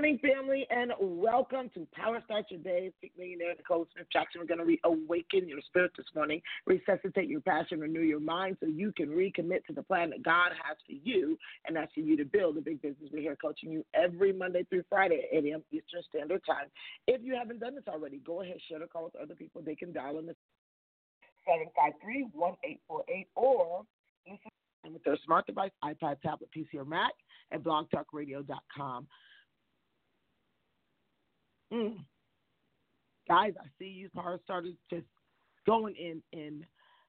Morning, family, and welcome to Power Start Your Day. Speak Millionaire Nicole Smith Jackson. We're going to reawaken your spirit this morning, resuscitate your passion, renew your mind so you can recommit to the plan that God has for you, and that's for you to build a big business. We're here coaching you every Monday through Friday at 8 a.m. Eastern Standard Time. If you haven't done this already, go ahead, share the call with other people. They can dial in the 753 1848 or listen with their smart device, iPad, tablet, PC, or Mac at blogtalkradio.com. Mm. Guys, I see you power started just going in in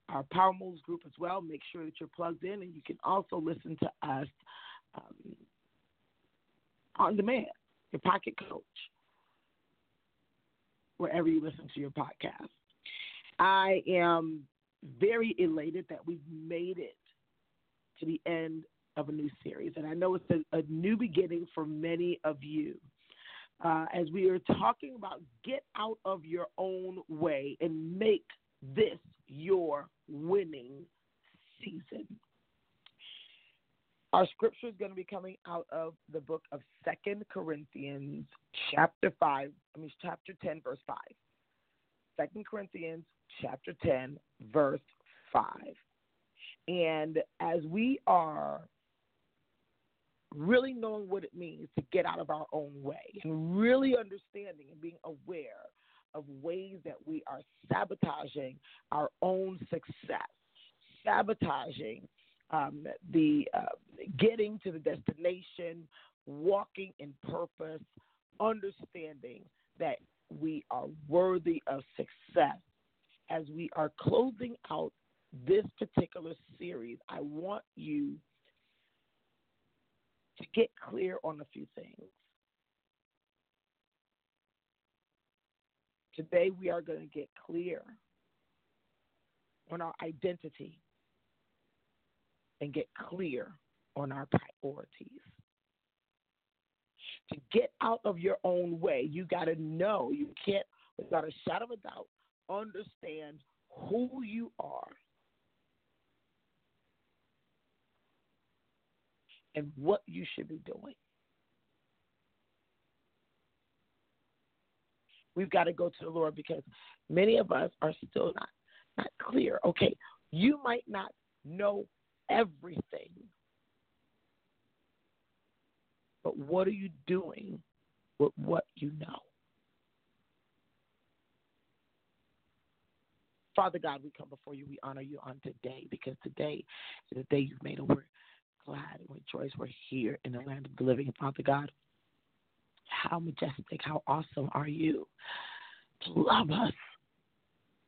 our Power Moves group as well. Make sure that you're plugged in, and you can also listen to us um, on demand, your Pocket Coach, wherever you listen to your podcast. I am very elated that we've made it to the end of a new series. And I know it's a, a new beginning for many of you. Uh, as we are talking about get out of your own way and make this your winning season. Our scripture is going to be coming out of the book of Second Corinthians, chapter 5, I mean, chapter 10, verse 5. Second Corinthians, chapter 10, verse 5. And as we are really knowing what it means to get out of our own way and really understanding and being aware of ways that we are sabotaging our own success, sabotaging um, the uh, getting to the destination, walking in purpose, understanding that we are worthy of success. As we are closing out this particular series, I want you to get clear on a few things. Today, we are going to get clear on our identity and get clear on our priorities. To get out of your own way, you got to know, you can't, without a shadow of a doubt, understand who you are and what you should be doing. We've got to go to the Lord because many of us are still not not clear. Okay, you might not know everything, but what are you doing with what you know? Father God, we come before you. We honor you on today because today is the day you've made, a word glad and rejoice we're here in the land of the living. Father God, how majestic, how awesome are you to love us.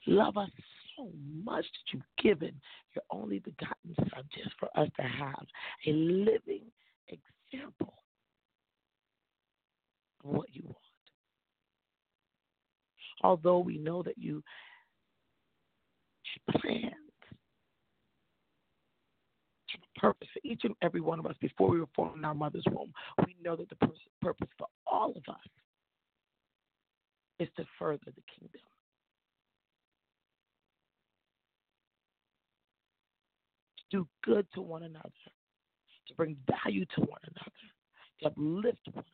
Love us so much that you've given your only begotten Son just for us to have a living example of what you want. Although we know that you plan purpose for each and every one of us before we were formed in our mother's womb. We know that the purpose for all of us is to further the kingdom. To do good to one another, to bring value to one another, to uplift one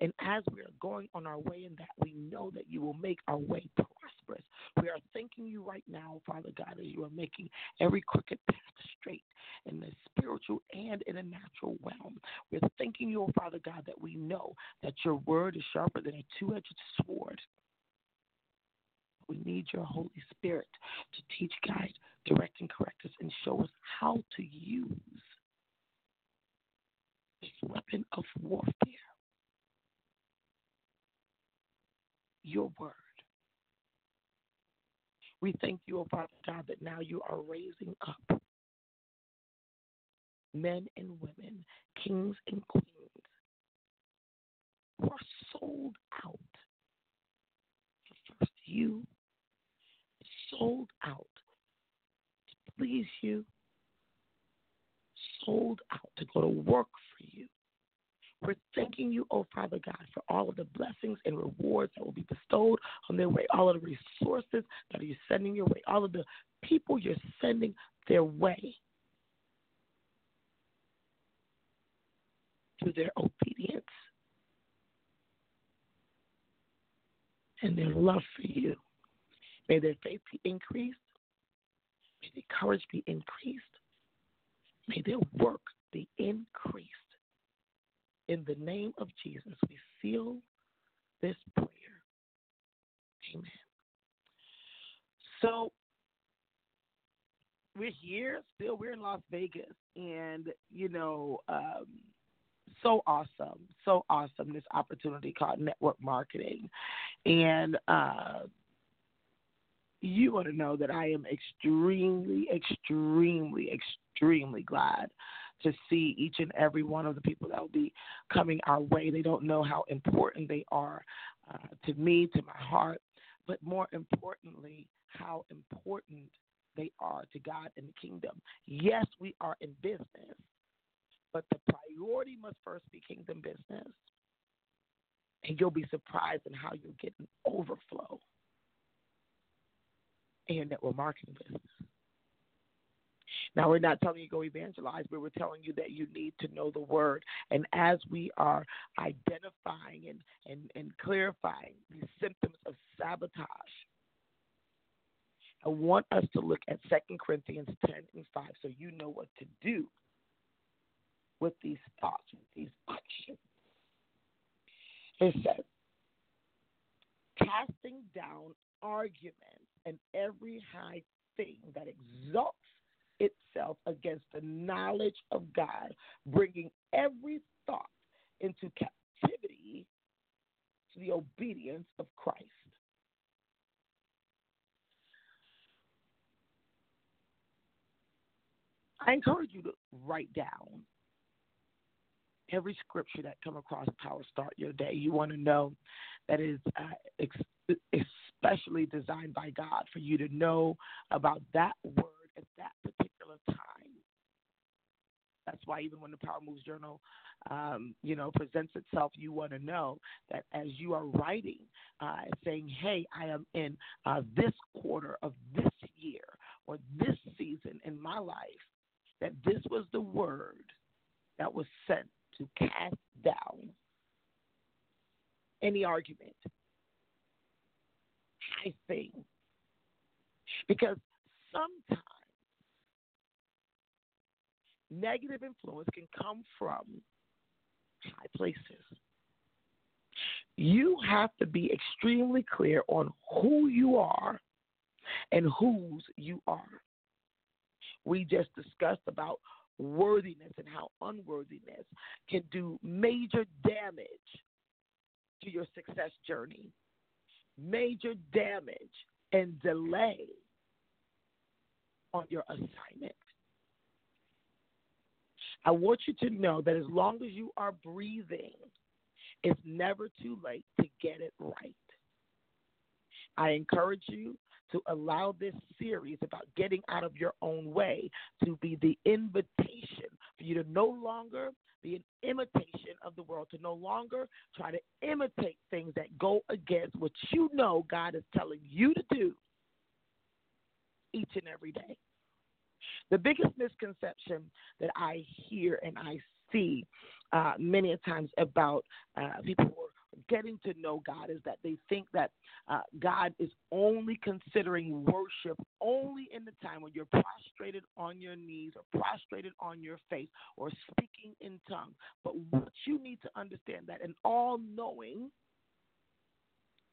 and as we are going on our way in that, we know that you will make our way prosperous. We are thanking you right now, Father God, as you are making every crooked path straight in the spiritual and in the natural realm. We're thanking you, oh Father God, that we know that your word is sharper than a two edged sword. We need your Holy Spirit to teach, guide, direct, and correct us and show us how to use this weapon of warfare your word. We thank you, O Father God, that now you are raising up men and women, kings and queens, who are sold out first you, sold out to please you, sold out to go to work for you. We're thanking you, oh Father God, for all of the blessings and rewards that will be bestowed on their way, all of the resources that you're sending your way, all of the people you're sending their way through their obedience and their love for you. May their faith be increased. May their courage be increased. May their work be increased. In the name of Jesus, we seal this prayer. Amen. So we're here still. We're in Las Vegas, and you know, um, so awesome, so awesome. This opportunity called network marketing, and uh, you want to know that I am extremely, extremely, extremely glad to see each and every one of the people that will be coming our way. They don't know how important they are uh, to me, to my heart, but more importantly, how important they are to God and the kingdom. Yes, we are in business, but the priority must first be kingdom business. And you'll be surprised in how you'll get an overflow in network marketing business. Now, we're not telling you go evangelize, but we're telling you that you need to know the word. And as we are identifying and, and, and clarifying these symptoms of sabotage, I want us to look at 2 Corinthians 10 and 5 so you know what to do with these thoughts, with these actions. It says, casting down arguments and every high thing that exalts itself against the knowledge of God, bringing every thought into captivity to the obedience of Christ. I encourage you to write down every scripture that come across Power Start Your Day. You want to know that is uh, ex- especially designed by God for you to know about that word at that particular time. That's why even when the Power Moves Journal, um, you know, presents itself, you want to know that as you are writing, uh, saying, "Hey, I am in uh, this quarter of this year or this season in my life," that this was the word that was sent to cast down any argument, high thing. Because sometimes negative influence can come from high places. You have to be extremely clear on who you are and whose you are. We just discussed about worthiness and how unworthiness can do major damage to your success journey, major damage and delay on your assignment. I want you to know that as long as you are breathing, it's never too late to get it right. I encourage you to allow this series about getting out of your own way to be the invitation for you to no longer be an imitation of the world, to no longer try to imitate things that go against what you know God is telling you to do each and every day. The biggest misconception that I hear and I see uh, many times about uh, people who are getting to know God is that they think that uh, God is only considering worship only in the time when you're prostrated on your knees or prostrated on your face or speaking in tongues. But what you need to understand that an all knowing,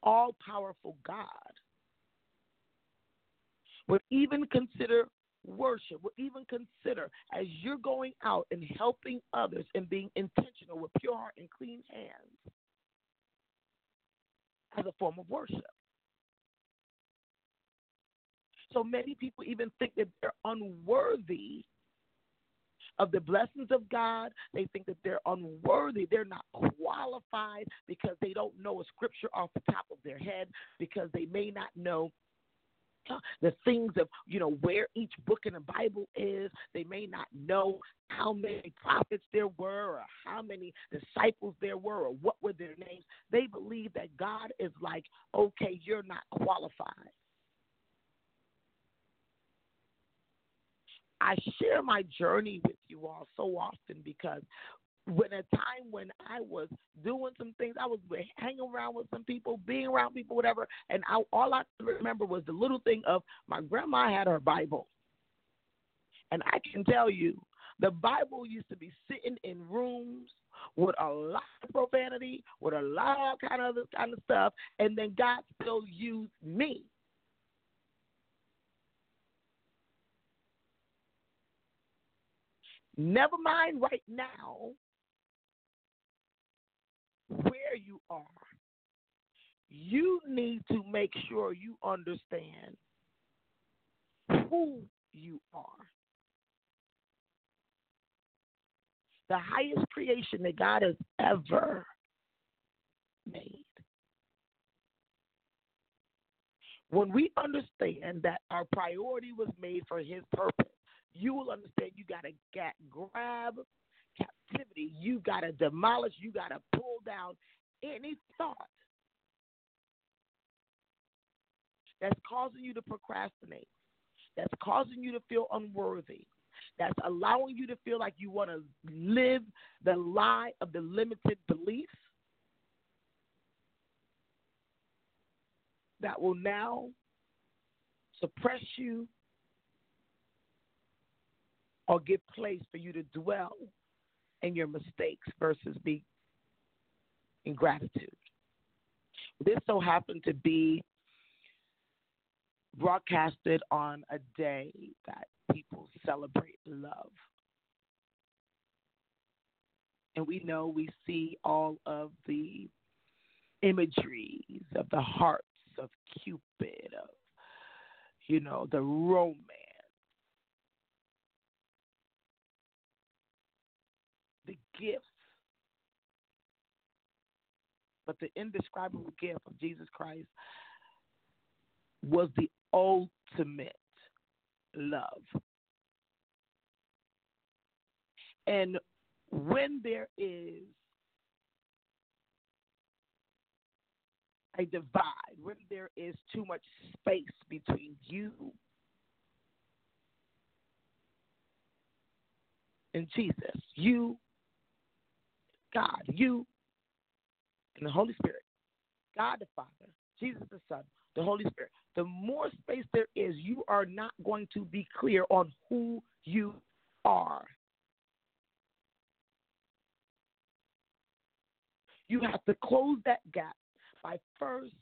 all powerful God would even consider worship, would even consider as you're going out and helping others and being intentional with pure heart and clean hands as a form of worship. So many people even think that they're unworthy of the blessings of God. They think that they're unworthy. They're not qualified because they don't know a scripture off the top of their head, because they may not know the things of you know where each book in the Bible is. They may not know how many prophets there were, or how many disciples there were, or what were their names. They believe that God is like, okay, you're not qualified. I share my journey with you all so often because when a time when I was doing some things, I was hanging around with some people, being around people, whatever, and I, all I remember was the little thing of my grandma had her Bible, and I can tell you, the Bible used to be sitting in rooms with a lot of profanity, with a lot of kind of other kind of stuff, and then God still used me. Never mind right now where you are. You need to make sure you understand who you are. The highest creation that God has ever made. When we understand that our priority was made for His purpose, you will understand you got to grab captivity. You got to demolish. You got to pull down any thought that's causing you to procrastinate, that's causing you to feel unworthy, that's allowing you to feel like you want to live the lie of the limited beliefs that will now suppress you or give place for you to dwell in your mistakes versus be in gratitude. This so happened to be broadcasted on a day that people celebrate love. And we know we see all of the imageries of the hearts of Cupid, of, you know, the romance the gifts, but the indescribable gift of Jesus Christ was the ultimate love. And when there is a divide, when there is too much space between you and Jesus, you God, you, and the Holy Spirit, God the Father, Jesus the Son, the Holy Spirit, the more space there is, you are not going to be clear on who you are. You have to close that gap by first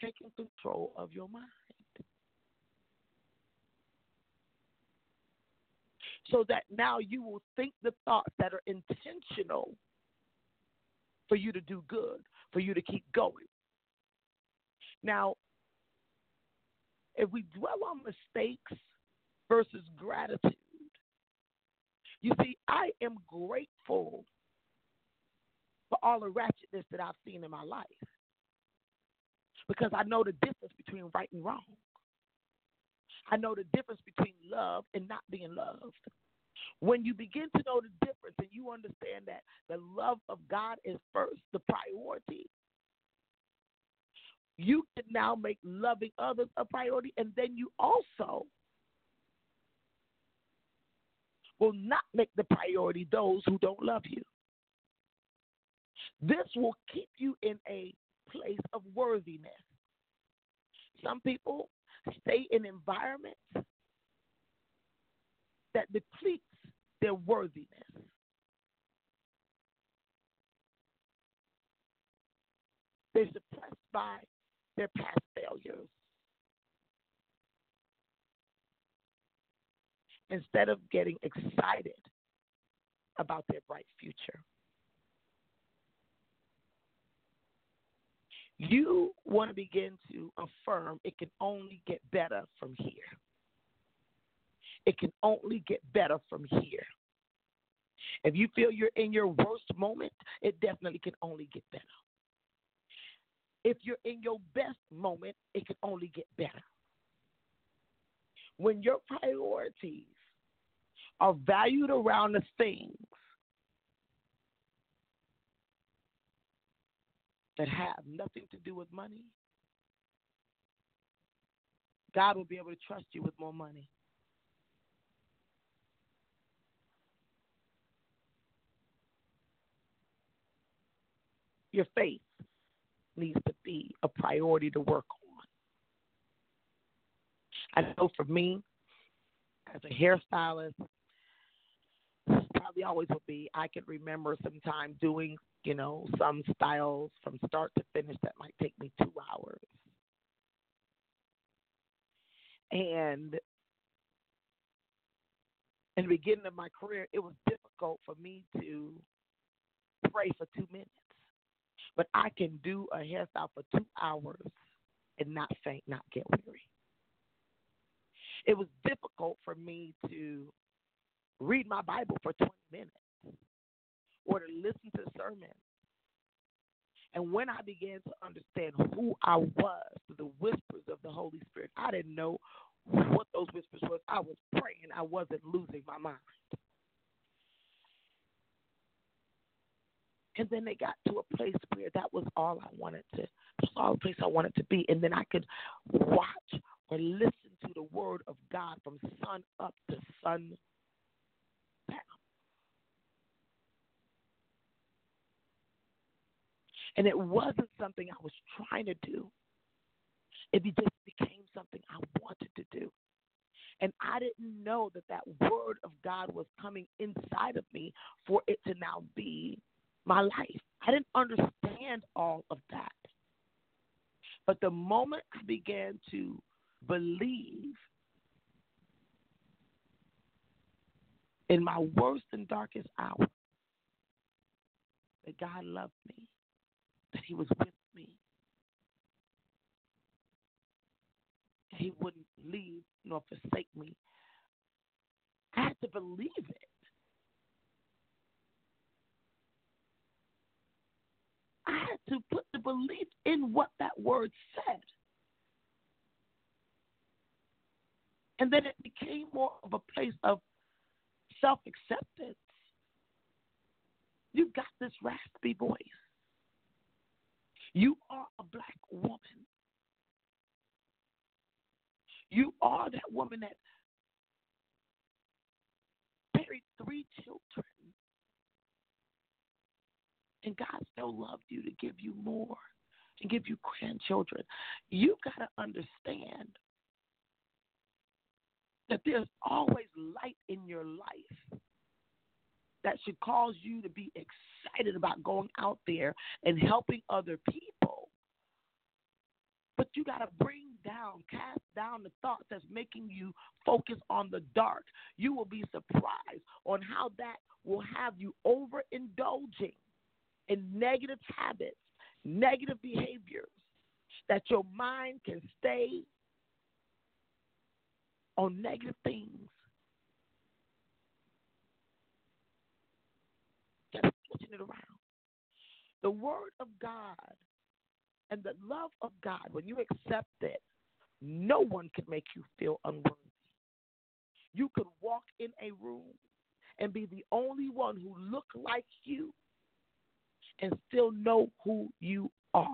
taking control of your mind. So that now you will think the thoughts that are intentional for you to do good, for you to keep going. Now, if we dwell on mistakes versus gratitude, you see, I am grateful for all the ratchetness that I've seen in my life because I know the difference between right and wrong. I know the difference between love and not being loved. When you begin to know the difference and you understand that the love of God is first, the priority, you can now make loving others a priority, and then you also will not make the priority those who don't love you. This will keep you in a place of worthiness. Some people stay in environments that depletes their worthiness. They're suppressed by their past failures. Instead of getting excited about their bright future. You want to begin to affirm it can only get better from here. it can only get better from here. If you feel you're in your worst moment, it definitely can only get better. If you're in your best moment, it can only get better. When your priorities are valued around the things that have nothing to do with money, God will be able to trust you with more money. Your faith needs to be a priority to work on. I know for me, as a hairstylist, probably always will be. I can remember sometime doing, you know, some styles from start to finish that might take me two hours. And in the beginning of my career, it was difficult for me to pray for two minutes. But I can do a hairstyle for two hours and not faint, not get weary. It was difficult for me to read my Bible for 20 minutes or to listen to sermons. And when I began to understand who I was through the whispers of the Holy Spirit, I didn't know what those whispers was. I was praying. I wasn't losing my mind. And then they got to a place where that was all I wanted to, that's all the place I wanted to be. And then I could watch or listen to the word of God from sun up to sun down. And it wasn't something I was trying to do. It just became something I wanted to do. And I didn't know that that word of God was coming inside of me for it to now be my life. I didn't understand all of that. But the moment I began to believe in my worst and darkest hour that God loved me, that He was with me, He wouldn't leave nor forsake me, I had to believe it. I had to put the belief in what that word said. And then it became more of a place of self acceptance. You've got this raspy voice. You are a black woman. You are that woman that buried three children and God still loved you to give you more and give you grandchildren. You got to understand that there's always light in your life that should cause you to be excited about going out there and helping other people. But you got to bring down, cast down the thoughts that's making you focus on the dark. You will be surprised on how that will have you overindulging in negative habits, negative behaviors, that your mind can stay on negative things. It around. The Word of God and the love of God, when you accept it, no one can make you feel unworthy. You could walk in a room and be the only one who look like you and still know who you are.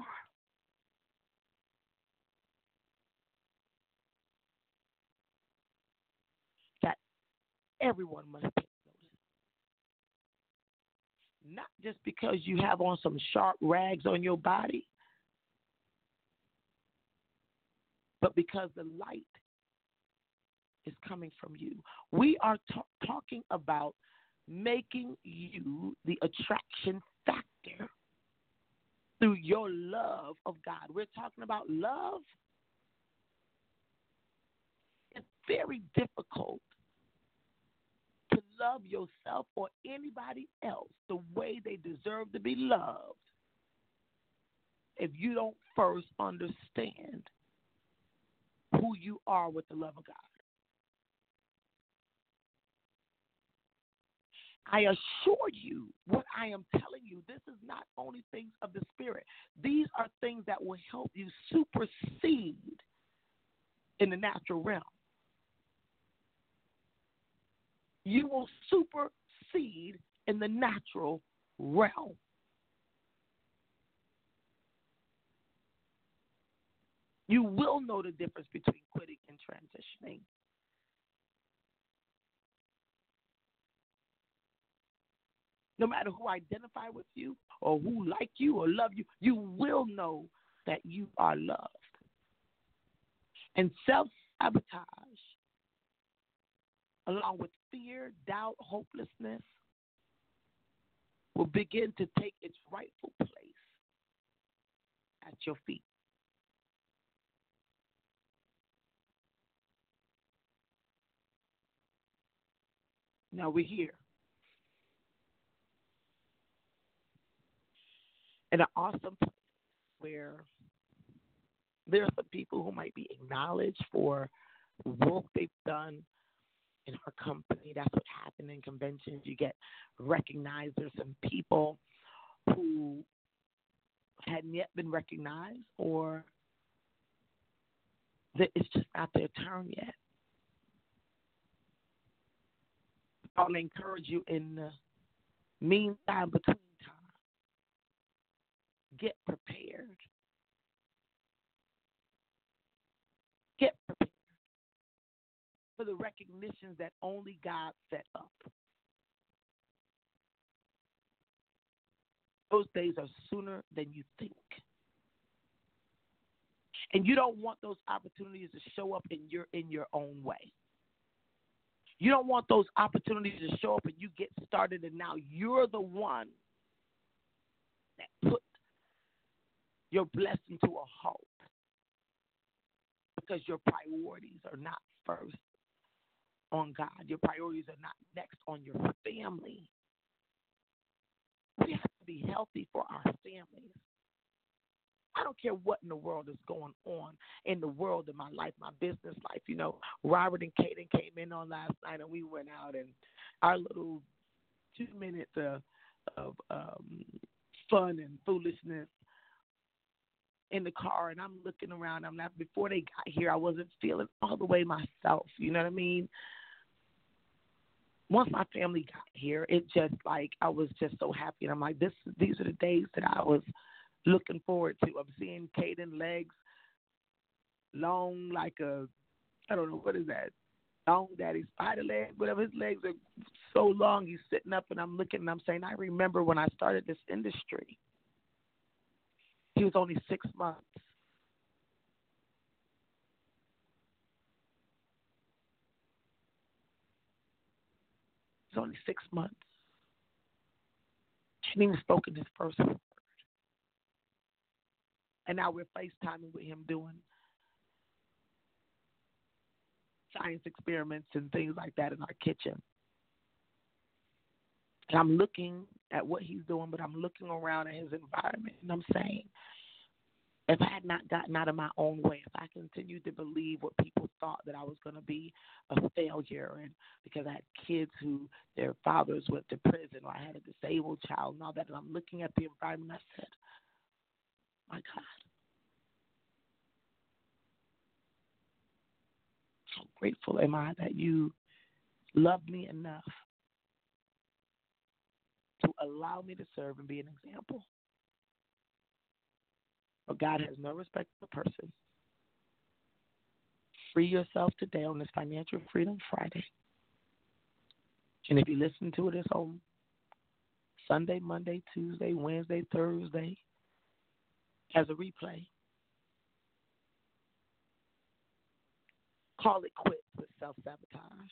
That everyone must notice. Not just because you have on some sharp rags on your body, but because the light is coming from you. We are t- talking about making you the attraction factor through your love of God. We're talking about love. It's very difficult love yourself or anybody else the way they deserve to be loved if you don't first understand who you are with the love of God. I assure you, what I am telling you, this is not only things of the Spirit. These are things that will help you supersede in the natural realm. You will supersede in the natural realm. You will know the difference between quitting and transitioning. no matter who identify with you or who like you or love you, you will know that you are loved. And self sabotage, along with fear, doubt, hopelessness, will begin to take its rightful place at your feet. Now we're here. in an awesome place where there are some people who might be acknowledged for work they've done in our company. That's what happened in conventions. You get recognized. There's some people who hadn't yet been recognized or that it's just not their turn yet. I want to encourage you in the meantime between time, Get prepared. Get prepared for the recognitions that only God set up. Those days are sooner than you think. And you don't want those opportunities to show up in your in your own way. You don't want those opportunities to show up and you get started and now you're the one that put your blessing to a halt because your priorities are not first on God. Your priorities are not next on your family. We have to be healthy for our families. I don't care what in the world is going on in the world, in my life, my business life. You know, Robert and Kaden came in on last night and we went out and our little two minutes of, of um, fun and foolishness in the car and I'm looking around. I'm not before they got here. I wasn't feeling all the way myself. You know what I mean? Once my family got here, it just like I was just so happy, and I'm like, this. These are the days that I was looking forward to. I'm seeing Caden legs long like a, I don't know what is that, long daddy spider leg, whatever. His legs are so long. He's sitting up, and I'm looking, and I'm saying, I remember when I started this industry he was only six months. Only six months. She hadn't even spoken his first word. And now we're FaceTiming with him doing science experiments and things like that in our kitchen. And I'm looking at what he's doing, but I'm looking around at his environment and I'm saying, if I had not gotten out of my own way, if I continued to believe what people thought that I was going to be a failure, and because I had kids who their fathers went to prison, or I had a disabled child, and all that, and I'm looking at the environment, I said, my God, how grateful am I that you love me enough to allow me to serve and be an example. But God has no respect for person. Free yourself today on this Financial Freedom Friday. And if you listen to it, it's on Sunday, Monday, Tuesday, Wednesday, Thursday as a replay. Call it quits with self sabotage.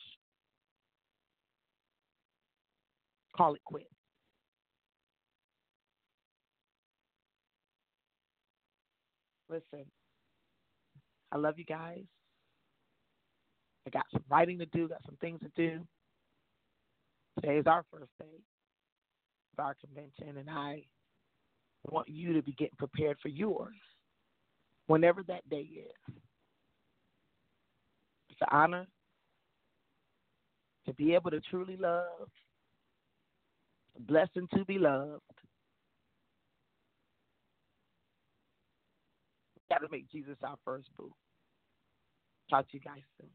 Call it quits. Listen, I love you guys. I got some writing to do, got some things to do. Today is our first day of our convention, and I want you to be getting prepared for yours whenever that day is. It's an honor to be able to truly love a blessing to be loved. Got to make Jesus our first boo. Talk to you guys soon.